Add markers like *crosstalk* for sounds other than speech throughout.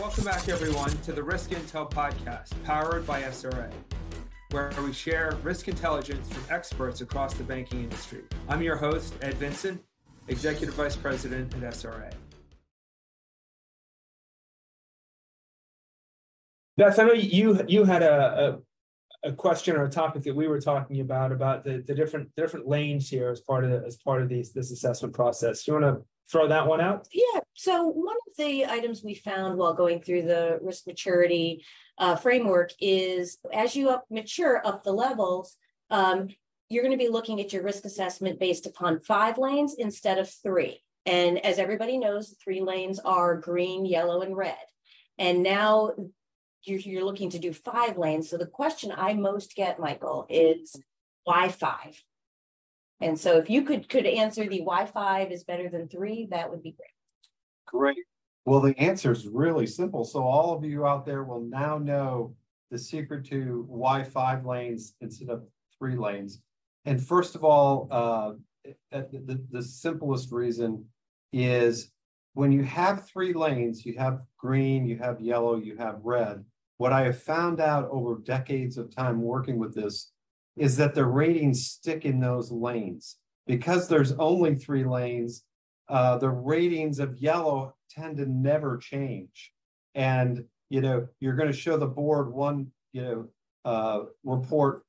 Welcome back, everyone, to the Risk Intel podcast powered by SRA, where we share risk intelligence from experts across the banking industry. I'm your host, Ed Vincent, Executive Vice President at SRA. Beth, I know you you had a, a, a question or a topic that we were talking about about the, the different different lanes here as part of the, as part of these this assessment process. You want to throw that one out? Yeah. So one of the items we found while going through the risk maturity uh, framework is as you up mature up the levels, um, you're going to be looking at your risk assessment based upon five lanes instead of three. And as everybody knows, three lanes are green, yellow, and red. And now you're, you're looking to do five lanes. So the question I most get, Michael, is why five? And so if you could could answer the why five is better than three, that would be great. Great. Well, the answer is really simple. So all of you out there will now know the secret to why five lanes instead of three lanes. And first of all, uh, the, the, the simplest reason is when you have three lanes, you have green, you have yellow, you have red. What I have found out over decades of time working with this is that the ratings stick in those lanes. Because there's only three lanes, uh, the ratings of yellow tend to never change. And, you know, you're going to show the board one, you know, uh, report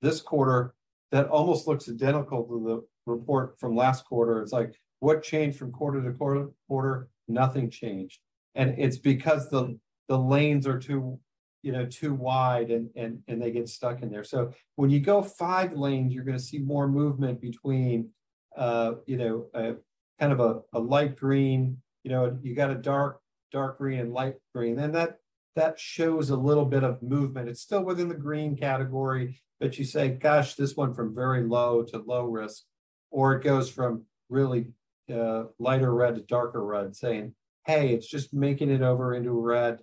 this quarter that almost looks identical to the report from last quarter. It's like, what changed from quarter to quarter? Quarter, nothing changed, and it's because the the lanes are too you know too wide and and and they get stuck in there. So when you go five lanes you're going to see more movement between uh you know a, kind of a, a light green you know you got a dark dark green and light green. And that that shows a little bit of movement. It's still within the green category but you say gosh this one from very low to low risk or it goes from really uh, lighter red to darker red saying hey it's just making it over into red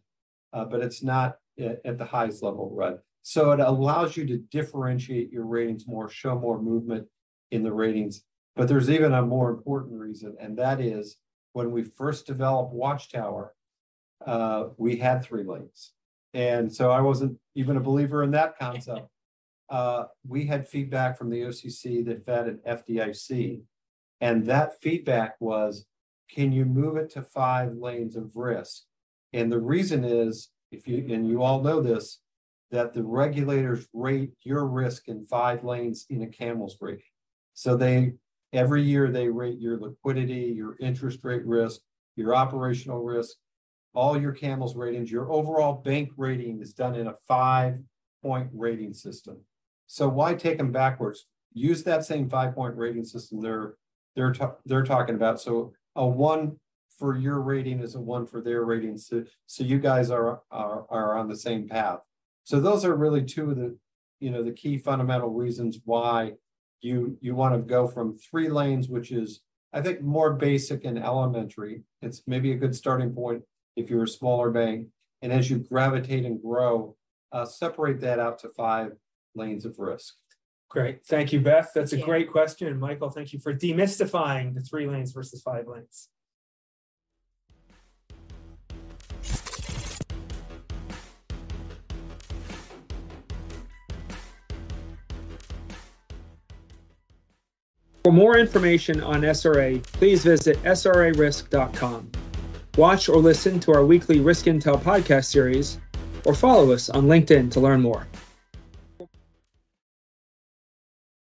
uh, but it's not at the highest level right? So it allows you to differentiate your ratings more, show more movement in the ratings. But there's even a more important reason, and that is when we first developed Watchtower, uh, we had three lanes. And so I wasn't even a believer in that concept. *laughs* Uh, we had feedback from the OCC that fed an FDIC. And that feedback was can you move it to five lanes of risk? And the reason is if you, and you all know this, that the regulators rate your risk in five lanes in a CAMELS rating. So they, every year they rate your liquidity, your interest rate risk, your operational risk, all your CAMELS ratings, your overall bank rating is done in a five point rating system. So why take them backwards? Use that same five point rating system they're they're they're talking about. So a one for your rating is a one for their rating. So, so you guys are, are, are on the same path. So those are really two of the, you know, the key fundamental reasons why you, you want to go from three lanes, which is, I think, more basic and elementary. It's maybe a good starting point if you're a smaller bank. And as you gravitate and grow, uh, separate that out to five lanes of risk. Great. Thank you, Beth. That's a yeah. great question. And Michael, thank you for demystifying the three lanes versus five lanes. For more information on SRA, please visit srarisk.com. Watch or listen to our weekly Risk Intel podcast series, or follow us on LinkedIn to learn more.